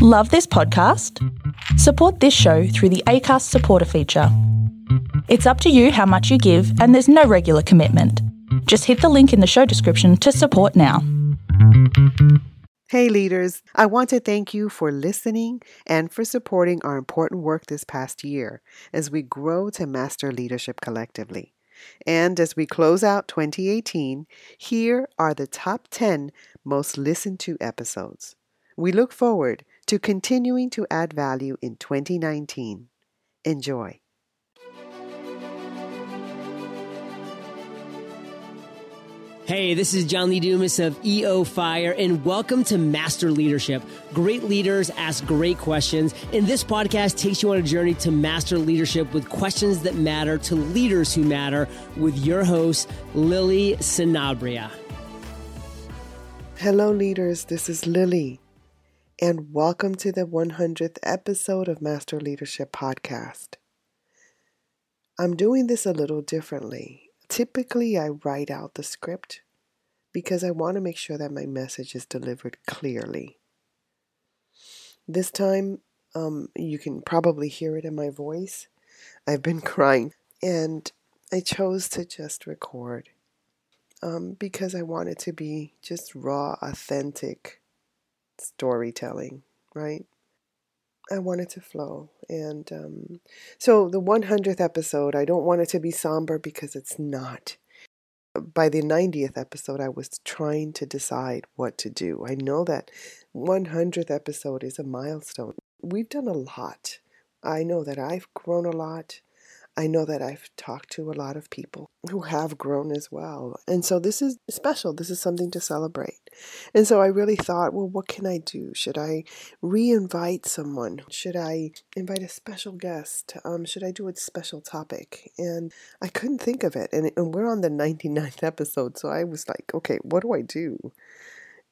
Love this podcast? Support this show through the ACAST supporter feature. It's up to you how much you give, and there's no regular commitment. Just hit the link in the show description to support now. Hey, leaders, I want to thank you for listening and for supporting our important work this past year as we grow to master leadership collectively. And as we close out 2018, here are the top 10 most listened to episodes. We look forward to continuing to add value in 2019. Enjoy. Hey, this is John Lee Dumas of EO Fire, and welcome to Master Leadership. Great leaders ask great questions, and this podcast takes you on a journey to master leadership with questions that matter to leaders who matter with your host, Lily Sinabria. Hello, leaders. This is Lily, and welcome to the 100th episode of Master Leadership Podcast. I'm doing this a little differently. Typically, I write out the script because I want to make sure that my message is delivered clearly. This time, um, you can probably hear it in my voice. I've been crying, and I chose to just record um, because I wanted to be just raw, authentic storytelling, right? I want it to flow. And um, so the 100th episode, I don't want it to be somber because it's not. By the 90th episode, I was trying to decide what to do. I know that 100th episode is a milestone. We've done a lot. I know that I've grown a lot. I know that I've talked to a lot of people who have grown as well. And so this is special. This is something to celebrate. And so I really thought, well, what can I do? Should I re invite someone? Should I invite a special guest? Um, should I do a special topic? And I couldn't think of it. And, and we're on the 99th episode. So I was like, okay, what do I do?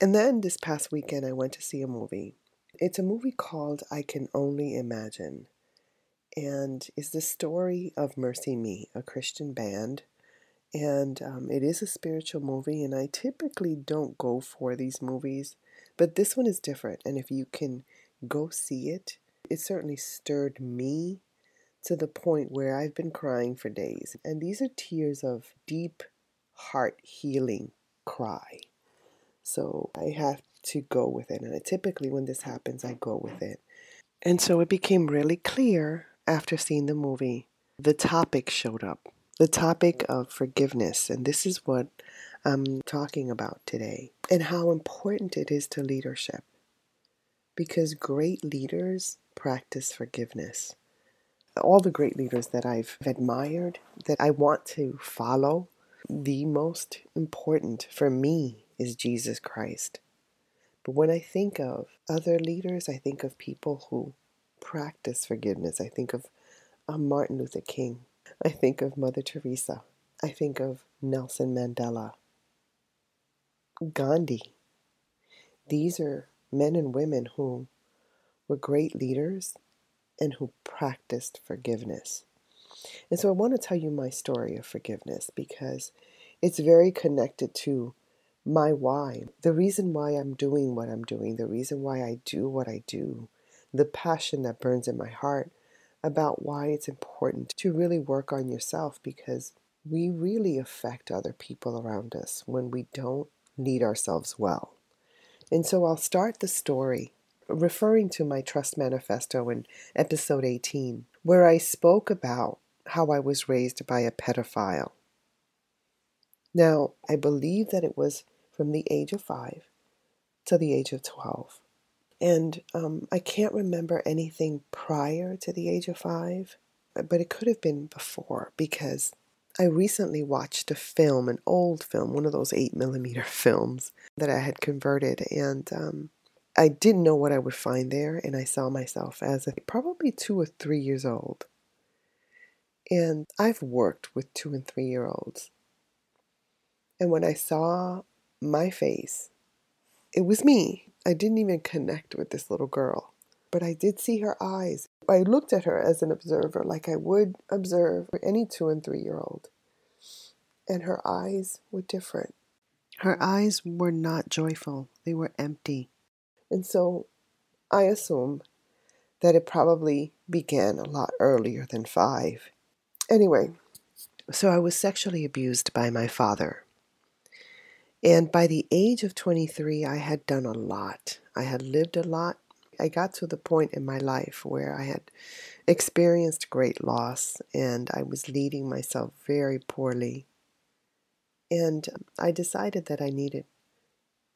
And then this past weekend, I went to see a movie. It's a movie called I Can Only Imagine and is the story of MercyMe, a Christian band. And um, it is a spiritual movie, and I typically don't go for these movies, but this one is different. And if you can go see it, it certainly stirred me to the point where I've been crying for days. And these are tears of deep heart healing cry. So I have to go with it. And I, typically, when this happens, I go with it. And so it became really clear after seeing the movie, the topic showed up the topic of forgiveness. And this is what I'm talking about today, and how important it is to leadership. Because great leaders practice forgiveness. All the great leaders that I've admired, that I want to follow, the most important for me is Jesus Christ. But when I think of other leaders, I think of people who practice forgiveness. I think of um, Martin Luther King. I think of Mother Teresa. I think of Nelson Mandela. Gandhi. These are men and women who were great leaders and who practiced forgiveness. And so I want to tell you my story of forgiveness because it's very connected to my why. The reason why I'm doing what I'm doing, the reason why I do what I do, the passion that burns in my heart about why it's important to really work on yourself because we really affect other people around us when we don't lead ourselves well. And so I'll start the story referring to my trust manifesto in episode 18, where I spoke about how I was raised by a pedophile. Now, I believe that it was from the age of five to the age of 12. And um, I can't remember anything prior to the age of five, but it could have been before because I recently watched a film, an old film, one of those eight millimeter films that I had converted, and um, I didn't know what I would find there, and I saw myself as a, probably two or three years old. And I've worked with two and three year olds. And when I saw my face, it was me. I didn't even connect with this little girl, but I did see her eyes. I looked at her as an observer, like I would observe any two and three year old. And her eyes were different. Her eyes were not joyful, they were empty. And so I assume that it probably began a lot earlier than five. Anyway, so I was sexually abused by my father. And by the age of 23, I had done a lot. I had lived a lot. I got to the point in my life where I had experienced great loss and I was leading myself very poorly. And um, I decided that I needed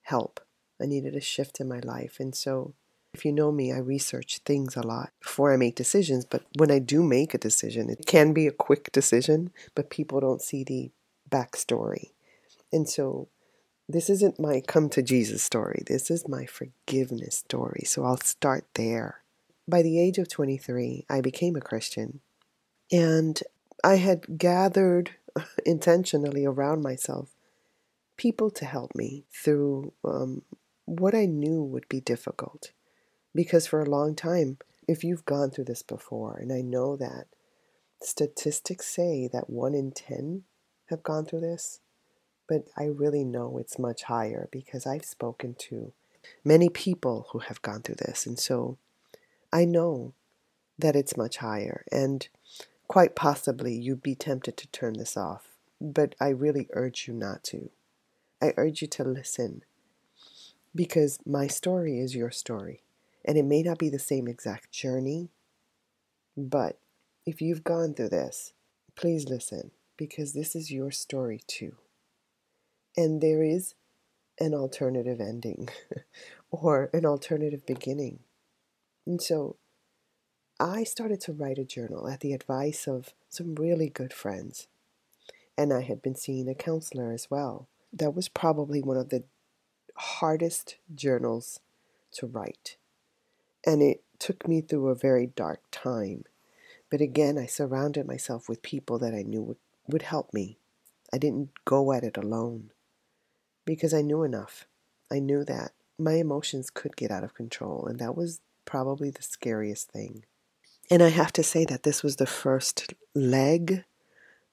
help. I needed a shift in my life. And so, if you know me, I research things a lot before I make decisions. But when I do make a decision, it can be a quick decision, but people don't see the backstory. And so, this isn't my come to Jesus story. This is my forgiveness story. So I'll start there. By the age of 23, I became a Christian. And I had gathered intentionally around myself people to help me through um, what I knew would be difficult. Because for a long time, if you've gone through this before, and I know that statistics say that one in 10 have gone through this, but I really know it's much higher because I've spoken to many people who have gone through this. And so I know that it's much higher. And quite possibly you'd be tempted to turn this off. But I really urge you not to. I urge you to listen because my story is your story. And it may not be the same exact journey, but if you've gone through this, please listen because this is your story too. And there is an alternative ending or an alternative beginning. And so I started to write a journal at the advice of some really good friends. And I had been seeing a counselor as well. That was probably one of the hardest journals to write. And it took me through a very dark time. But again, I surrounded myself with people that I knew would, would help me. I didn't go at it alone because I knew enough. I knew that my emotions could get out of control, and that was probably the scariest thing. And I have to say that this was the first leg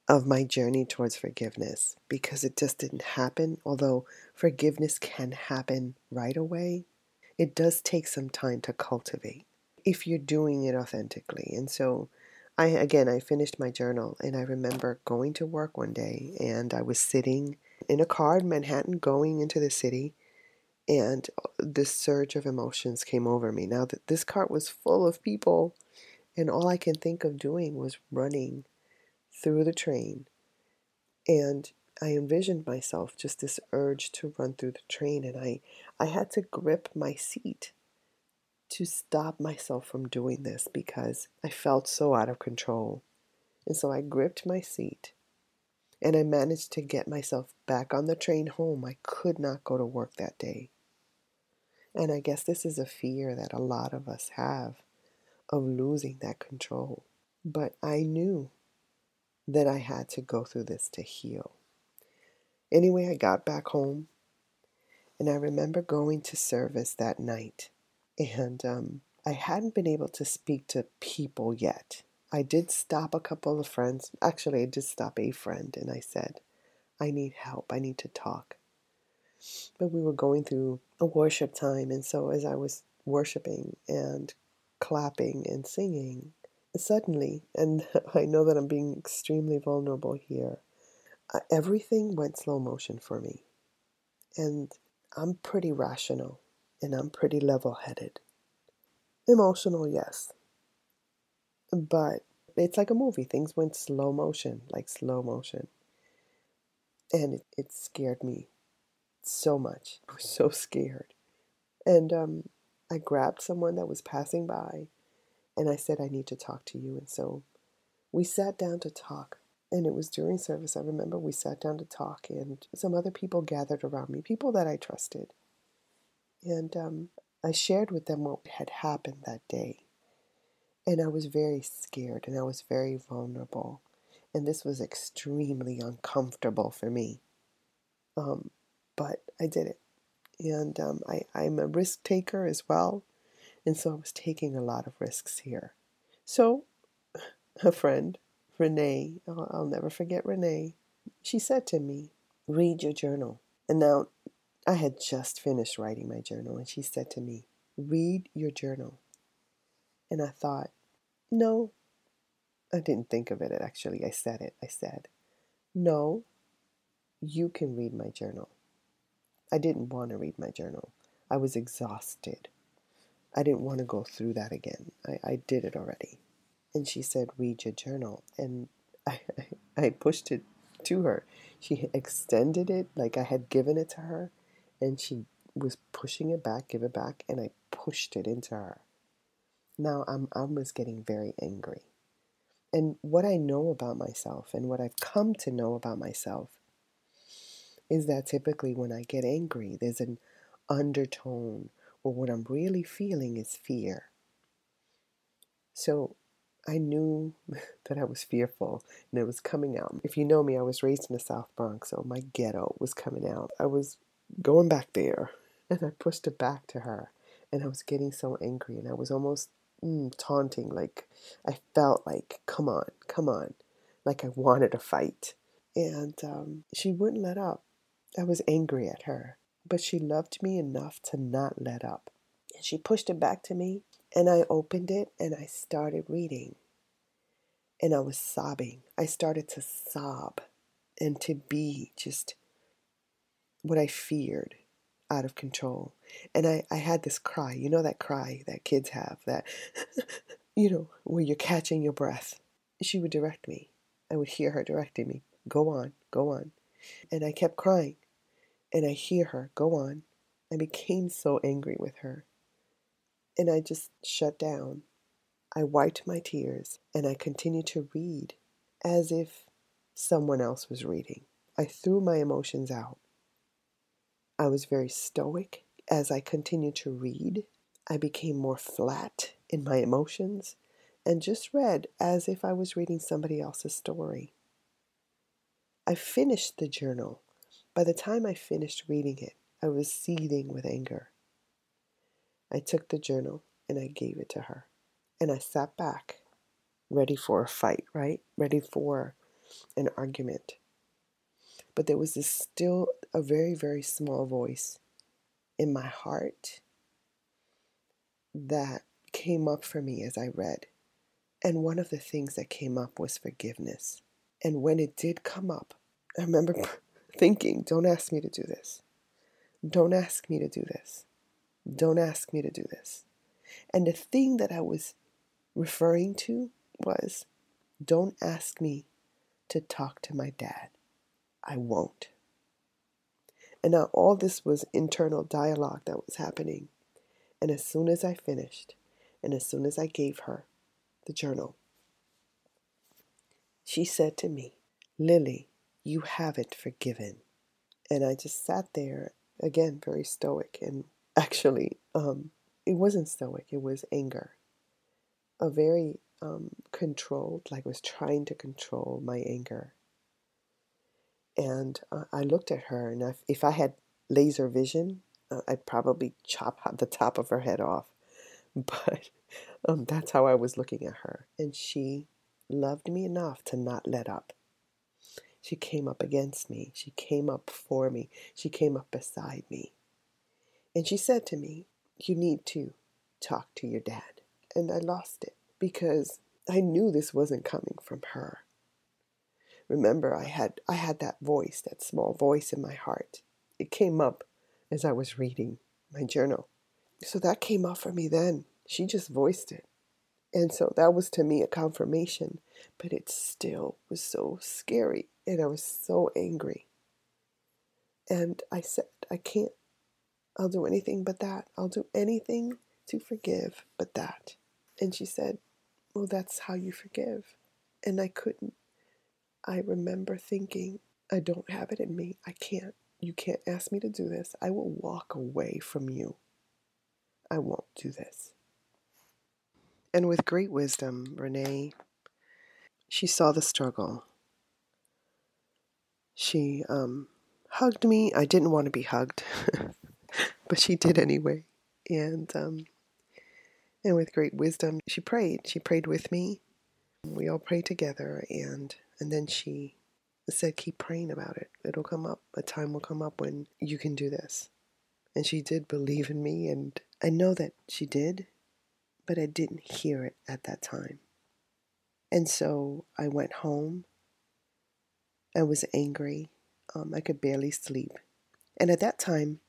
of my journey towards forgiveness because it just didn't happen. Although forgiveness can happen right away, it does take some time to cultivate if you're doing it authentically. And so, I again, I finished my journal and I remember going to work one day and I was sitting in a car in Manhattan going into the city, and this surge of emotions came over me. Now that this car was full of people, and all I can think of doing was running through the train. And I envisioned myself just this urge to run through the train, and I, I had to grip my seat to stop myself from doing this because I felt so out of control. And so I gripped my seat and I managed to get myself back on the train home. I could not go to work that day. And I guess this is a fear that a lot of us have of losing that control. But I knew that I had to go through this to heal. Anyway, I got back home and I remember going to service that night. And um, I hadn't been able to speak to people yet. I did stop a couple of friends. Actually, I did stop a friend and I said, I need help. I need to talk. But we were going through a worship time. And so as I was worshiping and clapping and singing, suddenly, and I know that I'm being extremely vulnerable here, uh, everything went slow motion for me. And I'm pretty rational and I'm pretty level headed. Emotional, yes. But it's like a movie. Things went slow motion, like slow motion. And it, it scared me so much. I was so scared. And um, I grabbed someone that was passing by and I said, I need to talk to you. And so we sat down to talk. And it was during service. I remember we sat down to talk, and some other people gathered around me, people that I trusted. And um, I shared with them what had happened that day. And I was very scared and I was very vulnerable. And this was extremely uncomfortable for me. Um, but I did it. And um, I, I'm a risk taker as well. And so I was taking a lot of risks here. So a friend, Renee, I'll, never forget Renee, she said to me, Read your journal. And now I had just finished writing my journal, and she said to me, read your journal. And I thought, no, I didn't think of it actually. I said it. I said, no, you can read my journal. I didn't want to read my journal. I was exhausted. I didn't want to go through that again. I, I did it already. And she said, read your journal. And I, I pushed it to her. She extended it like I had given it to her, and she was pushing it back, give it back, and I pushed it into her. Now I'm I was getting very angry. And what I know about myself and what I've come to know about myself is that typically when I get angry, there's an undertone, or what I'm really feeling is fear. So I knew that I was fearful and it was coming out. If you know me, I was raised in the South Bronx, so my ghetto was coming out. I was going back there and I pushed it back to her and I was getting so angry and I was almost mm, taunting. Like I felt like, come on, come on. Like I wanted to fight. And um, she wouldn't let up. I was angry at her, but she loved me enough to not let up. And she pushed it back to me and I opened it and I started reading. And I was sobbing. I started to sob and to be just what I feared out of control. And I, I had this cry, you know, that cry that kids have, that, you know, where you're catching your breath. She would direct me. I would hear her directing me, go on, go on. And I kept crying. And I hear her, go on. I became so angry with her and I just shut down. I wiped my tears and I continued to read as if someone else was reading. I threw my emotions out. I was very stoic as I continued to read. I became more flat in my emotions and just read as if I was reading somebody else's story. I finished the journal. By the time I finished reading it, I was seething with anger. I took the journal and I gave it to her. And I sat back, ready for a fight, right? Ready for an argument. But there was this still a very, very small voice in my heart that came up for me as I read. And one of the things that came up was forgiveness. And when it did come up, I remember thinking, don't ask me to do this. Don't ask me to do this. Don't ask me to do this. And the thing that I was referring to was don't ask me to talk to my dad. I won't. And now all this was internal dialogue that was happening. And as soon as I finished, and as soon as I gave her the journal, she said to me, Lily, you haven't forgiven. And I just sat there, again, very stoic and actually, um, it wasn't stoic, it was anger. A very um, controlled, like I was trying to control my anger. And uh, I looked at her, and if, if I had laser vision, uh, I'd probably chop the top of her head off. But um, that's how I was looking at her. And she loved me enough to not let up. She came up against me. She came up for me. She came up beside me. And she said to me, You need to talk to your dad. And I lost it because I knew this wasn't coming from her. Remember, I had I had that voice, that small voice in my heart. It came up as I was reading my journal. So that came up for me then. She just voiced it. And so that was to me a confirmation, but it still was so scary and I was so angry. And I said, I can't I'll do anything but that. I'll do anything to forgive but that. And she said, Well, that's how you forgive. And I couldn't. I remember thinking, I don't have it in me. I can't. You can't ask me to do this. I will walk away from you. I won't do this. And with great wisdom, Renee, she saw the struggle. She um, hugged me. I didn't want to be hugged. but she did anyway. And um, and with great wisdom, she prayed. She prayed with me. We all prayed together, and and then she said, "Keep praying about it. It'll come up. A time will come up when you can do this." And she did believe in me, and I know that she did, but I didn't hear it at that time. And so I went home. I was angry. Um, I could barely sleep. And at that time,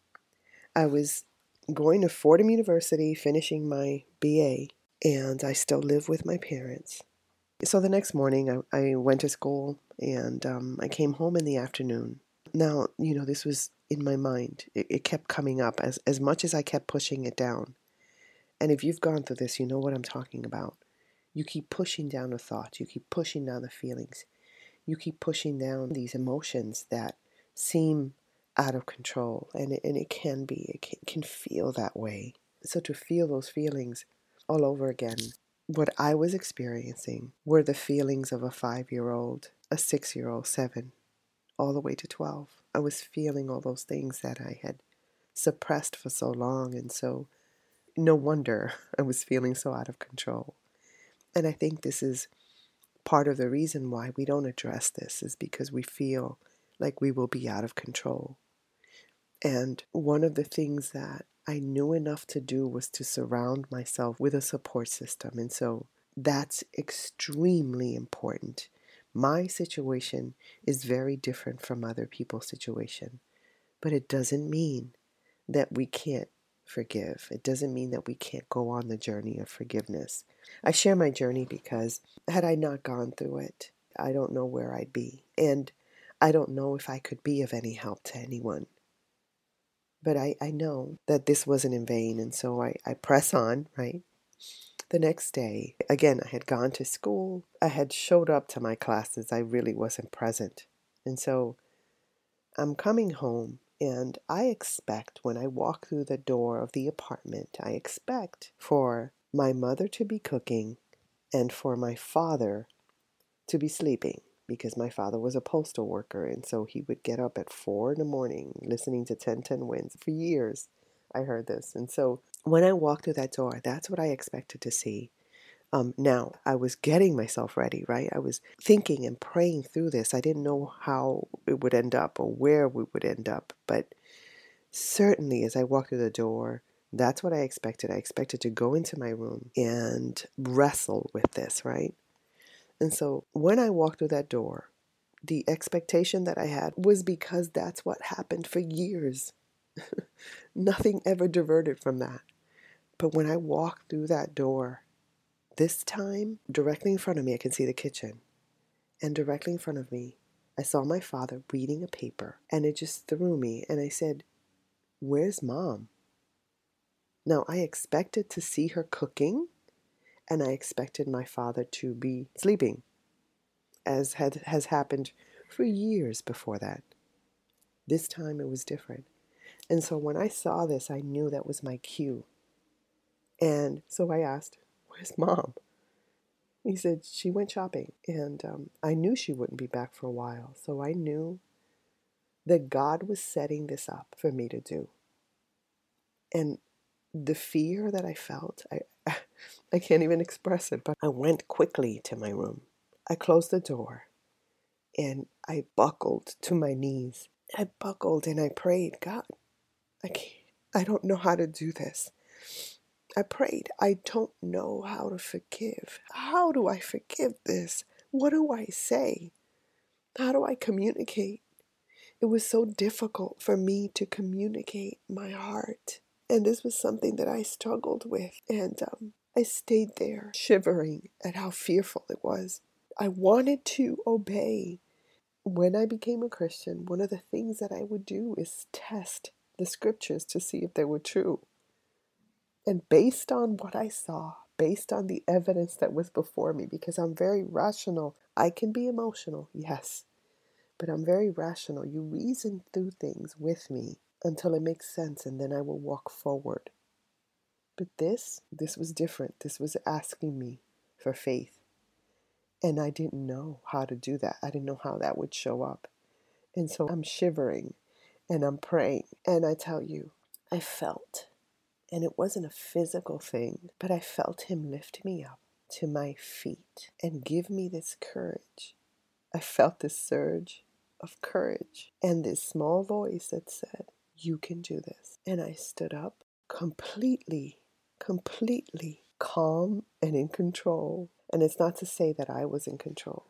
I was going to Fordham University, finishing my BA, and I still live with my parents. So the next morning, I, I went to school and um, I came home in the afternoon. Now, you know, this was in my mind. It, it kept coming up as, as much as I kept pushing it down. And if you've gone through this, you know what I'm talking about. You keep pushing down a thought, you keep pushing down the feelings, you keep pushing down these emotions that seem out of control. And it, and it can be, it can, can feel that way. So to feel those feelings all over again, what I was experiencing were the feelings of a five year old, a six year old, seven, all the way to 12. I was feeling all those things that I had suppressed for so long. And so, no wonder I was feeling so out of control. And I think this is part of the reason why we don't address this, is because we feel like we will be out of control. And one of the things that I knew enough to do was to surround myself with a support system. And so that's extremely important. My situation is very different from other people's situation, but it doesn't mean that we can't forgive. It doesn't mean that we can't go on the journey of forgiveness. I share my journey because had I not gone through it, I don't know where I'd be. And I don't know if I could be of any help to anyone. But I, I know that this wasn't in vain, and so I, I press on, right? The next day, again, I had gone to school. I had showed up to my classes. I really wasn't present. And so I'm coming home, and I expect when I walk through the door of the apartment, I expect for my mother to be cooking and for my father to be sleeping because my father was a postal worker and so he would get up at four in the morning listening to 1010 Wins for years i heard this. And so when i walked through that door that's what i expected to see. Um, now i was getting myself ready right? I was thinking and praying through this. I didn't know how it would end up or where we would end up but certainly as i walked through the door that's what i expected. I expected to go into my room and wrestle with this right and so when I walked through that door, the expectation that I had was because that's what happened for years. Nothing ever diverted from that. But when I walked through that door, this time, directly in front of me, I can see the kitchen. And directly in front of me, I saw my father reading a paper. And it just threw me. And I said, Where's mom? Now, I expected to see her cooking and I expected my father to be sleeping, as had, has happened for years before that. This time it was different. And so when I saw this, I knew that was my cue. And so I asked, Where's mom? He said, She went shopping. And um, I knew she wouldn't be back for a while. So I knew that God was setting this up for me to do. And the fear that I felt, I, I can't even express it, but I went quickly to my room. I closed the door and I buckled to my knees. I buckled and I prayed, God, I can't, I don't know how to do this. I prayed, I don't know how to forgive. How do I forgive this? What do I say? How do I communicate? It was so difficult for me to communicate my heart. And this was something that I struggled with. And um, I stayed there, shivering at how fearful it was. I wanted to obey. When I became a Christian, one of the things that I would do is test the scriptures to see if they were true. And based on what I saw, based on the evidence that was before me, because I'm very rational, I can be emotional, yes, but I'm very rational. You reason through things with me until it makes sense and then I will walk forward. But this, this was different. This was asking me for faith. And I didn't know how to do that. I didn't know how that would show up. And so I'm shivering and I'm praying. And I tell you, I felt, and it wasn't a physical thing, but I felt Him lift me up to my feet and give me this courage. I felt this surge of courage and this small voice that said, you can do this. And I stood up completely, completely calm and in control. And it's not to say that I was in control,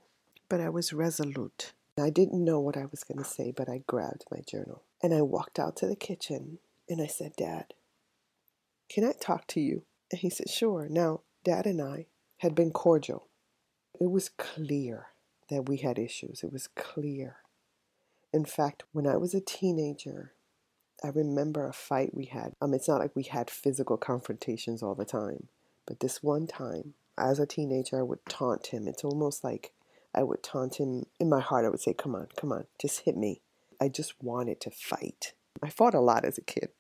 but I was resolute. I didn't know what I was going to say, but I grabbed my journal and I walked out to the kitchen and I said, Dad, can I talk to you? And he said, Sure. Now, Dad and I had been cordial. It was clear that we had issues. It was clear. In fact, when I was a teenager, I remember a fight we had. Um, it's not like we had physical confrontations all the time, but this one time, as a teenager, I would taunt him. It's almost like I would taunt him in my heart. I would say, Come on, come on, just hit me. I just wanted to fight. I fought a lot as a kid,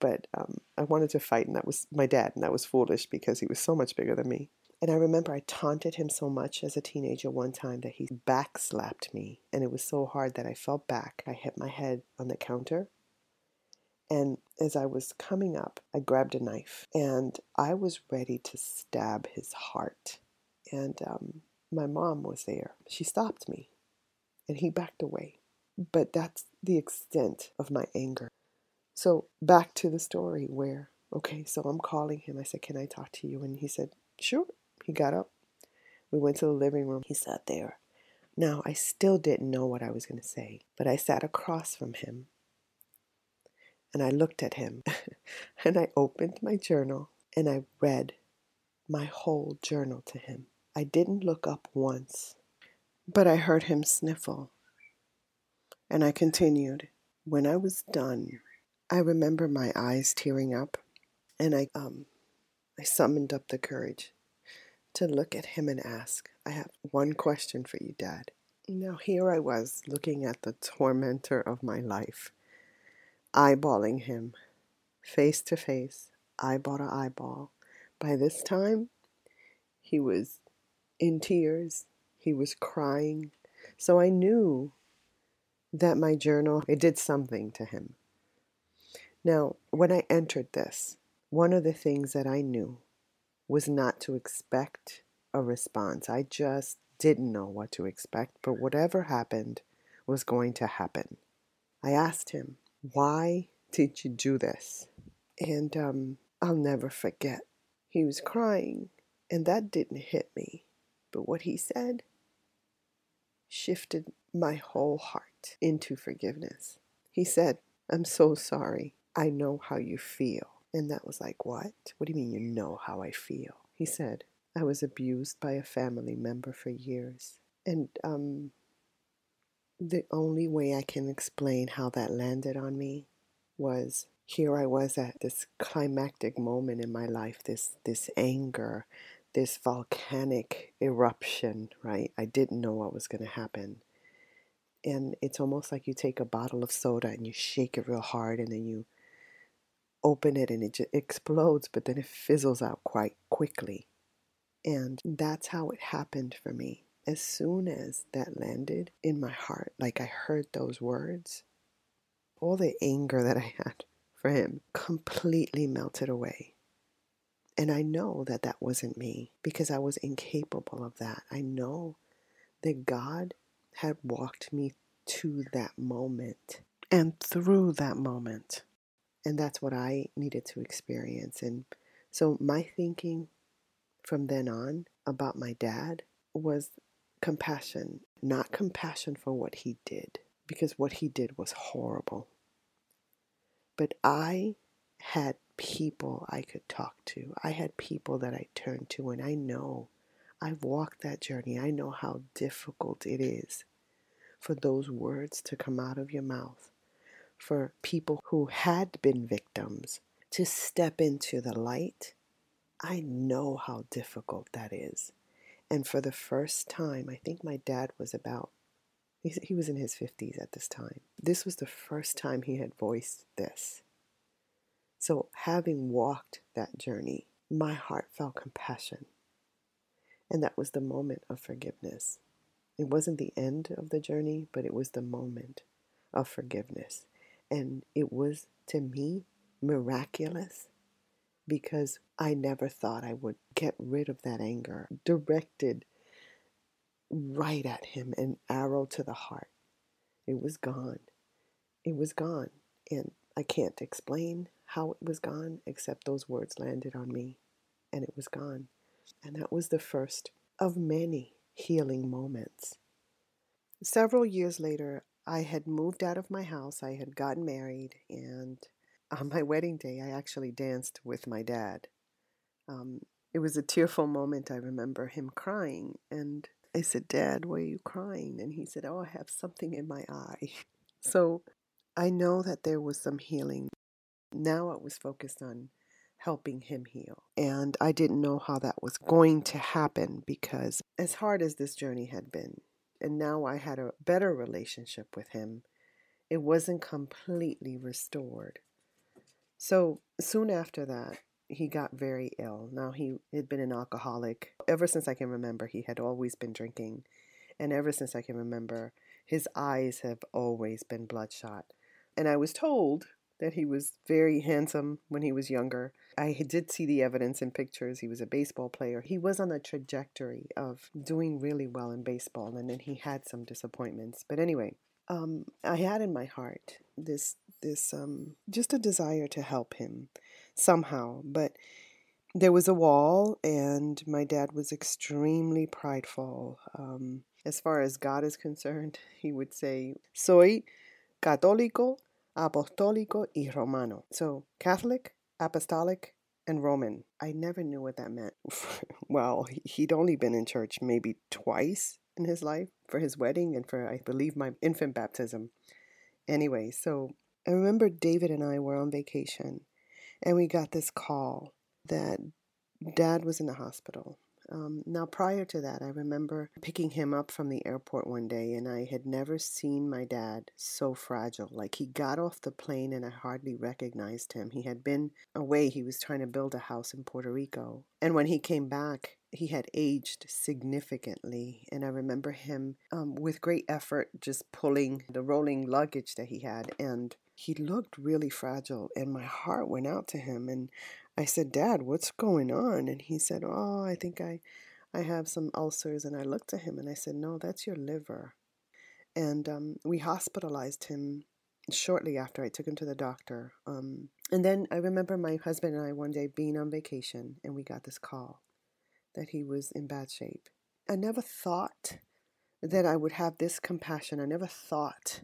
but um, I wanted to fight, and that was my dad, and that was foolish because he was so much bigger than me. And I remember I taunted him so much as a teenager one time that he backslapped me, and it was so hard that I fell back. I hit my head on the counter. And as I was coming up, I grabbed a knife and I was ready to stab his heart. And um, my mom was there. She stopped me and he backed away. But that's the extent of my anger. So back to the story where, okay, so I'm calling him. I said, Can I talk to you? And he said, Sure. He got up. We went to the living room. He sat there. Now, I still didn't know what I was going to say, but I sat across from him and I looked at him and I opened my journal and I read my whole journal to him. I didn't look up once, but I heard him sniffle. And I continued. When I was done, I remember my eyes tearing up and I um I summoned up the courage to look at him and ask, I have one question for you, Dad. Now, here I was looking at the tormentor of my life, eyeballing him face to face, eyeball to eyeball. By this time, he was in tears, he was crying. So I knew that my journal, it did something to him. Now, when I entered this, one of the things that I knew was not to expect a response. I just didn't know what to expect, but whatever happened was going to happen. I asked him, Why did you do this? And um, I'll never forget. He was crying, and that didn't hit me. But what he said shifted my whole heart into forgiveness. He said, I'm so sorry. I know how you feel. And that was like, What? What do you mean you know how I feel? He said, I was abused by a family member for years. And um, the only way I can explain how that landed on me was here I was at this climactic moment in my life, this this anger, this volcanic eruption, right? I didn't know what was going to happen. And it's almost like you take a bottle of soda and you shake it real hard and then you open it and it just explodes, but then it fizzles out quite quickly. And that's how it happened for me. As soon as that landed in my heart, like I heard those words, all the anger that I had for him completely melted away. And I know that that wasn't me because I was incapable of that. I know that God had walked me to that moment and through that moment. And that's what I needed to experience. And so my thinking from then on about my dad was compassion, not compassion for what he did, because what he did was horrible. But I had people I could talk to. I had people that I turned to, and I know I've walked that journey. I know how difficult it is for those words to come out of your mouth for people who had been victims to step into the light, I know how difficult that is. And for the first time, I think my dad was about, he was in his 50s at this time. This was the first time he had voiced this. So, having walked that journey, my heart felt compassion. And that was the moment of forgiveness. It wasn't the end of the journey, but it was the moment of forgiveness. And it was to me miraculous because I never thought I would get rid of that anger directed right at him, an arrow to the heart. It was gone. It was gone. And I can't explain how it was gone, except those words landed on me and it was gone. And that was the first of many healing moments. Several years later, I had moved out of my house, I had gotten married, and on my wedding day, I actually danced with my dad. Um, it was a tearful moment. I remember him crying, and I said, Dad, why are you crying? And he said, Oh, I have something in my eye. So I know that there was some healing. Now I was focused on helping him heal. And I didn't know how that was going to happen because, as hard as this journey had been, and now I had a better relationship with him, it wasn't completely restored. So soon after that, he got very ill. Now, he had been an alcoholic. Ever since I can remember, he had always been drinking. And ever since I can remember, his eyes have always been bloodshot. And I was told that he was very handsome when he was younger. I did see the evidence in pictures. He was a baseball player. He was on a trajectory of doing really well in baseball, and then he had some disappointments. But anyway, um, I had in my heart this this um, just a desire to help him somehow, but there was a wall, and my dad was extremely prideful. Um, as far as God is concerned, he would say, "Soy católico, apostólico y romano." So Catholic, apostolic, and Roman. I never knew what that meant. well, he'd only been in church maybe twice in his life for his wedding and for, I believe, my infant baptism. Anyway, so I remember David and I were on vacation and we got this call that dad was in the hospital. Um, now, prior to that, I remember picking him up from the airport one day, and I had never seen my dad so fragile. Like, he got off the plane, and I hardly recognized him. He had been away, he was trying to build a house in Puerto Rico. And when he came back, he had aged significantly. And I remember him um, with great effort just pulling the rolling luggage that he had. And he looked really fragile. And my heart went out to him. And I said, Dad, what's going on? And he said, Oh, I think I, I have some ulcers. And I looked at him and I said, No, that's your liver. And um, we hospitalized him shortly after I took him to the doctor. Um, and then I remember my husband and I one day being on vacation and we got this call that he was in bad shape. I never thought that I would have this compassion. I never thought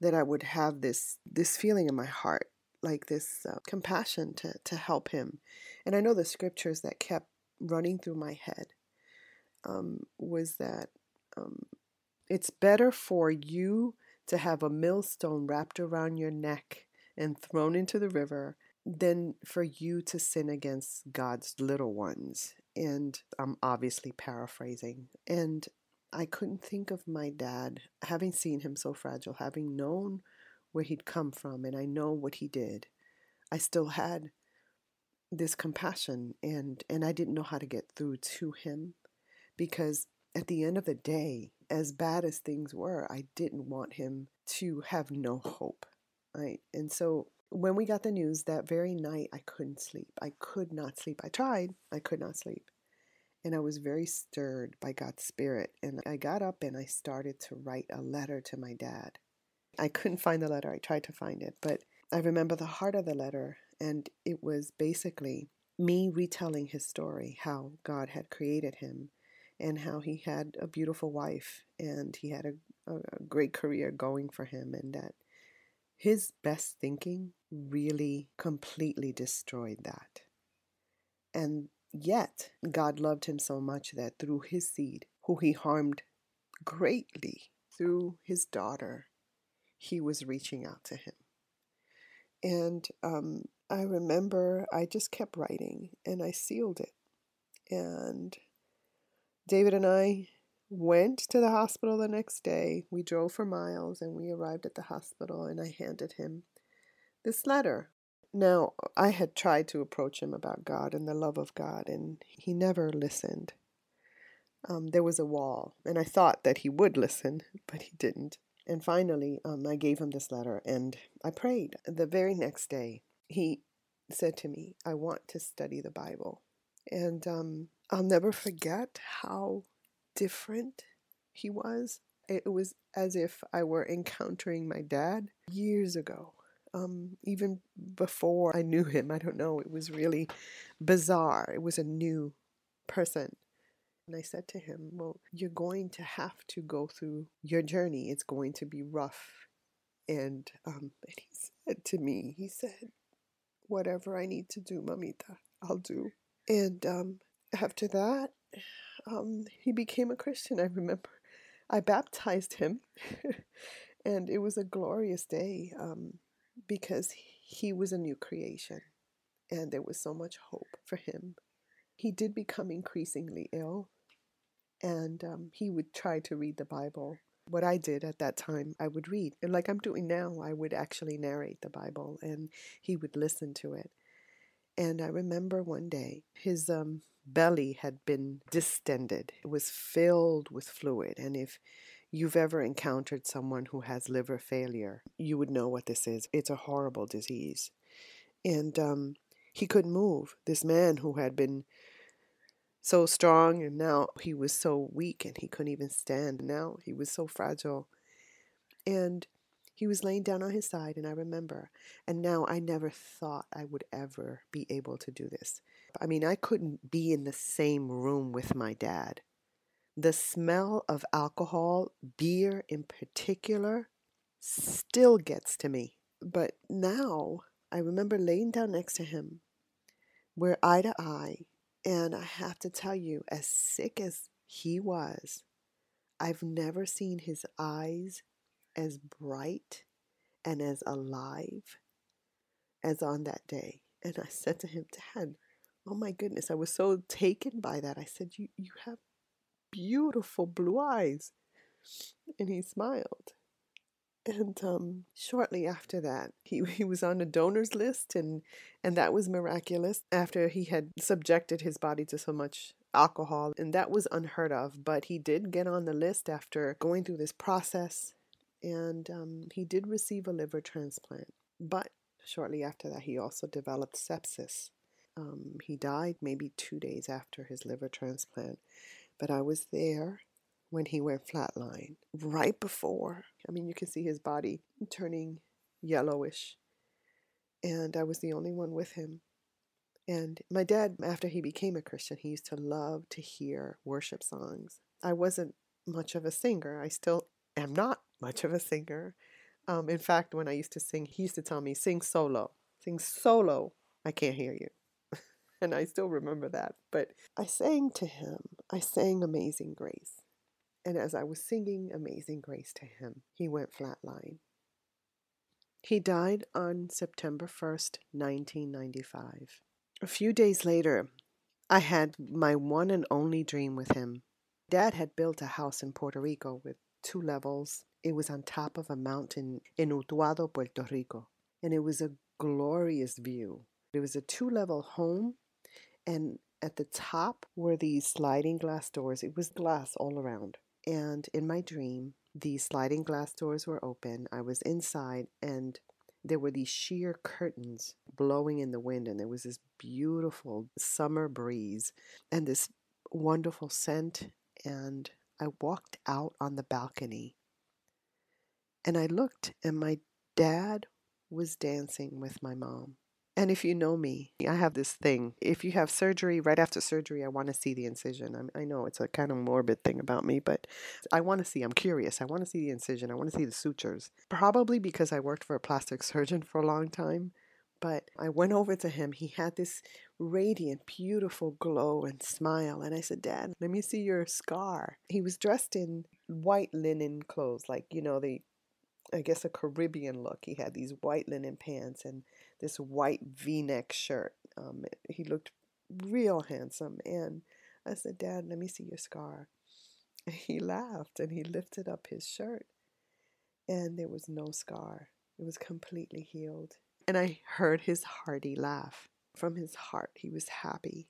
that I would have this this feeling in my heart, like this uh, compassion to to help him. And I know the scriptures that kept running through my head um, was that um, it's better for you to have a millstone wrapped around your neck and thrown into the river than for you to sin against God's little ones. And I'm obviously paraphrasing. And I couldn't think of my dad, having seen him so fragile, having known where he'd come from, and I know what he did. I still had this compassion, and, and I didn't know how to get through to him because at the end of the day, as bad as things were, I didn't want him to have no hope. Right? And so when we got the news that very night, I couldn't sleep. I could not sleep. I tried, I could not sleep. And I was very stirred by God's Spirit. And I got up and I started to write a letter to my dad. I couldn't find the letter. I tried to find it, but I remember the heart of the letter. And it was basically me retelling his story, how God had created him and how he had a beautiful wife and he had a, a great career going for him and that his best thinking really completely destroyed that. And Yet God loved him so much that through his seed, who he harmed greatly through his daughter, he was reaching out to him. And um, I remember I just kept writing and I sealed it. And David and I went to the hospital the next day. We drove for miles and we arrived at the hospital and I handed him this letter now, I had tried to approach him about God and the love of God, and he never listened. Um, there was a wall, and I thought that he would listen, but he didn't. And finally, um, I gave him this letter and I prayed. The very next day, he said to me, I want to study the Bible. And um, I'll never forget how different he was. It was as if I were encountering my dad years ago. Um, even before I knew him, I don't know, it was really bizarre. It was a new person. And I said to him, Well, you're going to have to go through your journey. It's going to be rough. And, um, and he said to me, He said, Whatever I need to do, Mamita, I'll do. And um, after that, um, he became a Christian. I remember I baptized him, and it was a glorious day um, because he was a new creation, and there was so much hope for him. He did become increasingly ill, and um, he would try to read the Bible. What I did at that time, I would read. And like I'm doing now, I would actually narrate the Bible and he would listen to it. And I remember one day his um, belly had been distended, it was filled with fluid. And if you've ever encountered someone who has liver failure, you would know what this is. It's a horrible disease. And um, he couldn't move. This man who had been so strong, and now he was so weak and he couldn't even stand. Now he was so fragile. And he was laying down on his side, and I remember. And now I never thought I would ever be able to do this. I mean, I couldn't be in the same room with my dad. The smell of alcohol, beer in particular, still gets to me. But now I remember laying down next to him. We're eye to eye and I have to tell you, as sick as he was, I've never seen his eyes as bright and as alive as on that day. And I said to him, Dad, oh my goodness, I was so taken by that. I said, You, you have beautiful blue eyes. And he smiled. And um, shortly after that, he, he was on a donor's list, and, and that was miraculous after he had subjected his body to so much alcohol, and that was unheard of. But he did get on the list after going through this process, and um, he did receive a liver transplant. But shortly after that, he also developed sepsis. Um, he died maybe two days after his liver transplant. But I was there when he went flatline. Right before, I mean, you can see his body turning yellowish. And I was the only one with him. And my dad, after he became a Christian, he used to love to hear worship songs. I wasn't much of a singer. I still am not much of a singer. Um, in fact, when I used to sing, he used to tell me, sing solo. Sing solo. I can't hear you. and I still remember that. But I sang to him. I sang Amazing Grace. And as I was singing Amazing Grace to him, he went flatline. He died on September 1st, 1995. A few days later, I had my one and only dream with him. Dad had built a house in Puerto Rico with two levels. It was on top of a mountain in Utuado, Puerto Rico, and it was a glorious view. It was a two level home, and at the top were these sliding glass doors. It was glass all around. And in my dream, the sliding glass doors were open. I was inside, and there were these sheer curtains blowing in the wind, and there was this beautiful summer breeze and this wonderful scent. And I walked out on the balcony and I looked, and my dad was dancing with my mom. And if you know me, I have this thing. If you have surgery, right after surgery, I want to see the incision. I, I know it's a kind of morbid thing about me, but I want to see. I'm curious. I want to see the incision. I want to see the sutures. Probably because I worked for a plastic surgeon for a long time. But I went over to him. He had this radiant, beautiful glow and smile. And I said, Dad, let me see your scar. He was dressed in white linen clothes, like, you know, the I guess, a Caribbean look. He had these white linen pants and this white v neck shirt. Um, he looked real handsome. And I said, Dad, let me see your scar. He laughed and he lifted up his shirt. And there was no scar, it was completely healed. And I heard his hearty laugh. From his heart, he was happy.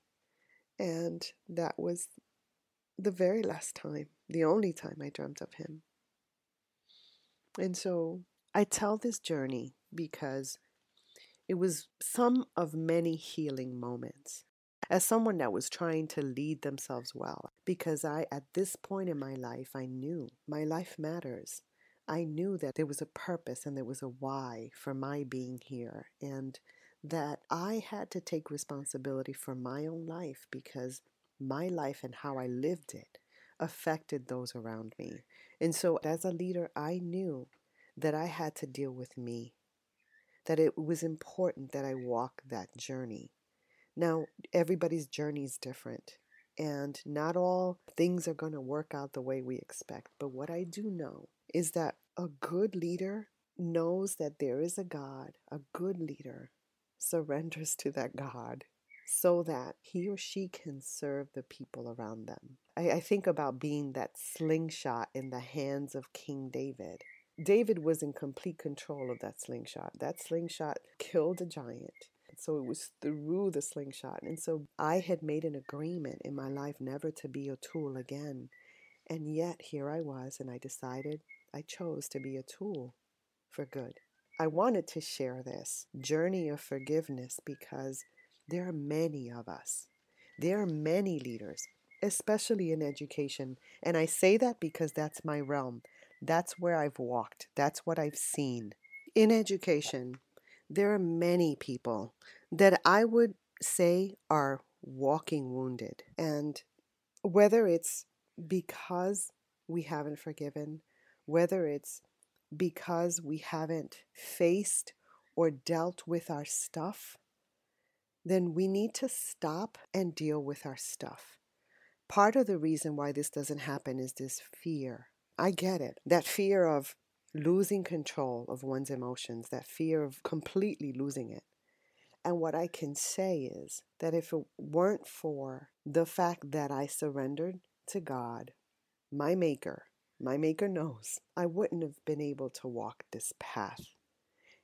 And that was the very last time, the only time I dreamt of him. And so I tell this journey because it was some of many healing moments. As someone that was trying to lead themselves well, because I, at this point in my life, I knew my life matters. I knew that there was a purpose and there was a why for my being here, and that I had to take responsibility for my own life because my life and how I lived it affected those around me. And so, as a leader, I knew that I had to deal with me, that it was important that I walk that journey. Now, everybody's journey is different, and not all things are going to work out the way we expect. But what I do know is that a good leader knows that there is a God, a good leader surrenders to that God so that he or she can serve the people around them. I, I, think about being that slingshot in the hands of King David. David was in complete control of that slingshot. That slingshot killed a giant. So it was through the slingshot. And so I had made an agreement in my life never to be a tool again. And yet here I was, and I decided I chose to be a tool for good. I wanted to share this journey of forgiveness because there are many of us. There are many leaders, especially in education. And I say that because that's my realm. That's where I've walked. That's what I've seen. In education, there are many people that I would say are walking wounded. And whether it's because we haven't forgiven, whether it's because we haven't faced or dealt with our stuff, then we need to stop and deal with our stuff. Part of the reason why this doesn't happen is this fear. I get it. That fear of losing control of one's emotions, that fear of completely losing it. And what I can say is that if it weren't for the fact that I surrendered to God, my Maker, my Maker knows, I wouldn't have been able to walk this path.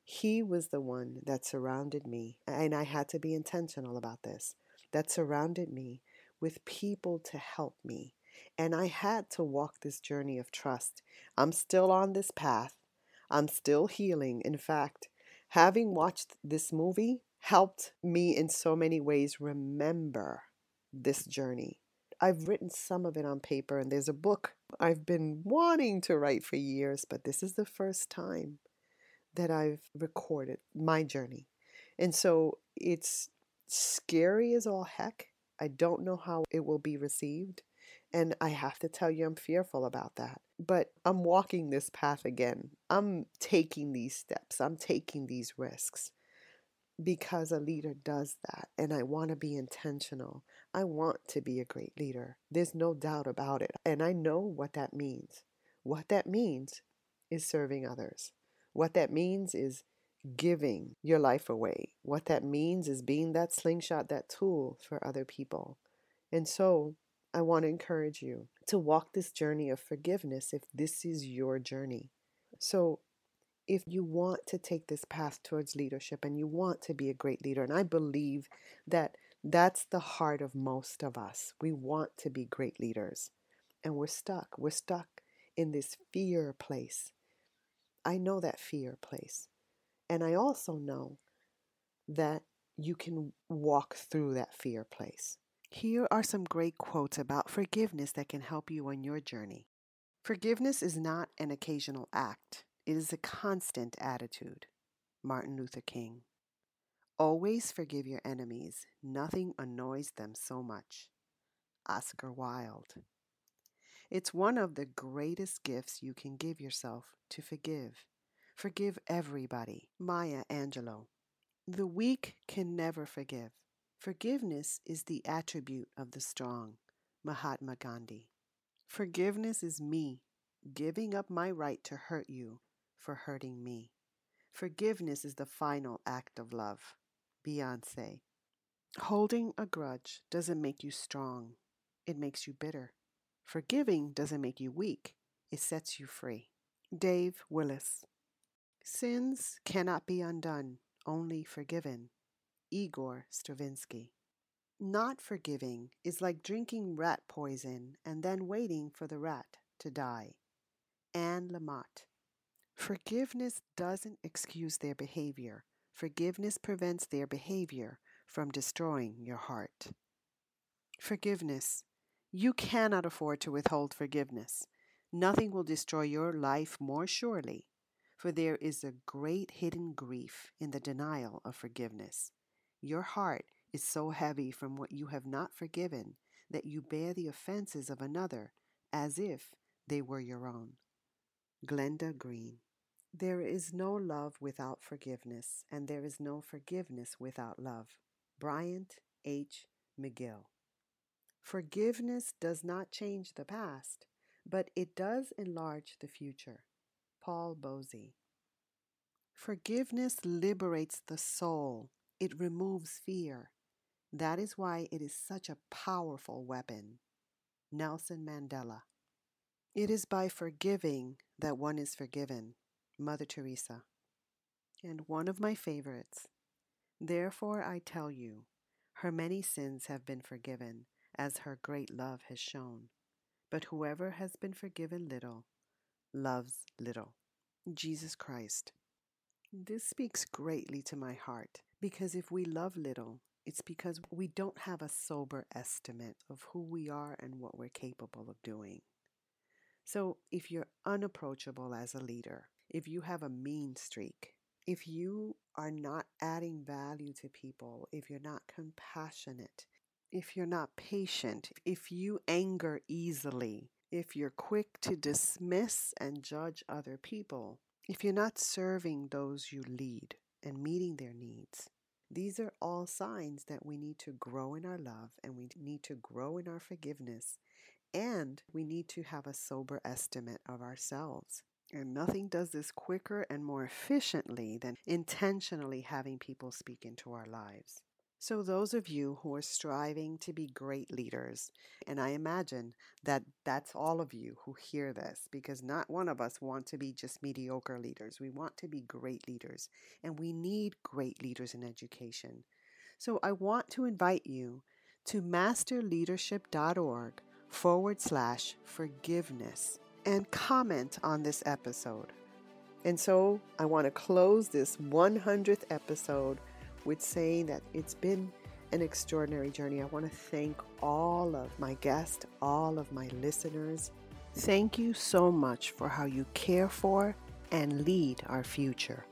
He was the one that surrounded me, and I had to be intentional about this, that surrounded me with people to help me. And I had to walk this journey of trust. I'm still on this path. I'm still healing. In fact, having watched this movie helped me in so many ways remember this journey. I've written some of it on paper, and there's a book I've been wanting to write for years, but this is the first time that I've recorded my journey. And so it's scary as all heck. I don't know how it will be received. And I have to tell you, I'm fearful about that. But I'm walking this path again. I'm taking these steps, I'm taking these risks because a leader does that. And I want to be intentional. I want to be a great leader. There's no doubt about it. And I know what that means. What that means is serving others. What that means is giving your life away. What that means is being that slingshot, that tool for other people. And so I want to encourage you to walk this journey of forgiveness if this is your journey. So if you want to take this path towards leadership and you want to be a great leader, and I believe that that's the heart of most of us, we want to be great leaders. And we're stuck. We're stuck in this fear place I know that fear place. And I also know that you can walk through that fear place. Here are some great quotes about forgiveness that can help you on your journey. Forgiveness is not an occasional act, it is a constant attitude. Martin Luther King. Always forgive your enemies. Nothing annoys them so much. Oscar Wilde. It's one of the greatest gifts you can give yourself to forgive. Forgive everybody. Maya Angelou. The weak can never forgive. Forgiveness is the attribute of the strong. Mahatma Gandhi. Forgiveness is me giving up my right to hurt you for hurting me. Forgiveness is the final act of love. Beyonce. Holding a grudge doesn't make you strong, it makes you bitter. Forgiving doesn't make you weak, it sets you free. Dave Willis. Sins cannot be undone, only forgiven. Igor Stravinsky. Not forgiving is like drinking rat poison and then waiting for the rat to die. Anne Lamott. Forgiveness doesn't excuse their behavior. Forgiveness prevents their behavior from destroying your heart. Forgiveness you cannot afford to withhold forgiveness. Nothing will destroy your life more surely, for there is a great hidden grief in the denial of forgiveness. Your heart is so heavy from what you have not forgiven that you bear the offenses of another as if they were your own. Glenda Green. There is no love without forgiveness, and there is no forgiveness without love. Bryant H. McGill. Forgiveness does not change the past, but it does enlarge the future. Paul Boese. Forgiveness liberates the soul, it removes fear. That is why it is such a powerful weapon. Nelson Mandela. It is by forgiving that one is forgiven. Mother Teresa. And one of my favorites. Therefore I tell you, her many sins have been forgiven, as her great love has shown. But whoever has been forgiven little, loves little. Jesus Christ. This speaks greatly to my heart, because if we love little, it's because we don't have a sober estimate of who we are and what we're capable of doing. So if you're unapproachable as a leader, if you have a mean streak, if you are not adding value to people, if you're not compassionate, if you're not patient, if you anger easily, if you're quick to dismiss and judge other people, if you're not serving those you lead and meeting their needs, these are all signs that we need to grow in our love and we need to grow in our forgiveness and we need to have a sober estimate of ourselves. And nothing does this quicker and more efficiently than intentionally having people speak into our lives. So, those of you who are striving to be great leaders, and I imagine that that's all of you who hear this, because not one of us want to be just mediocre leaders. We want to be great leaders, and we need great leaders in education. So, I want to invite you to masterleadership.org forward slash forgiveness and comment on this episode. And so I want to close this 100th episode with saying that it's been an extraordinary journey. I want to thank all of my guests, all of my listeners. Thank you so much for how you care for and lead our future.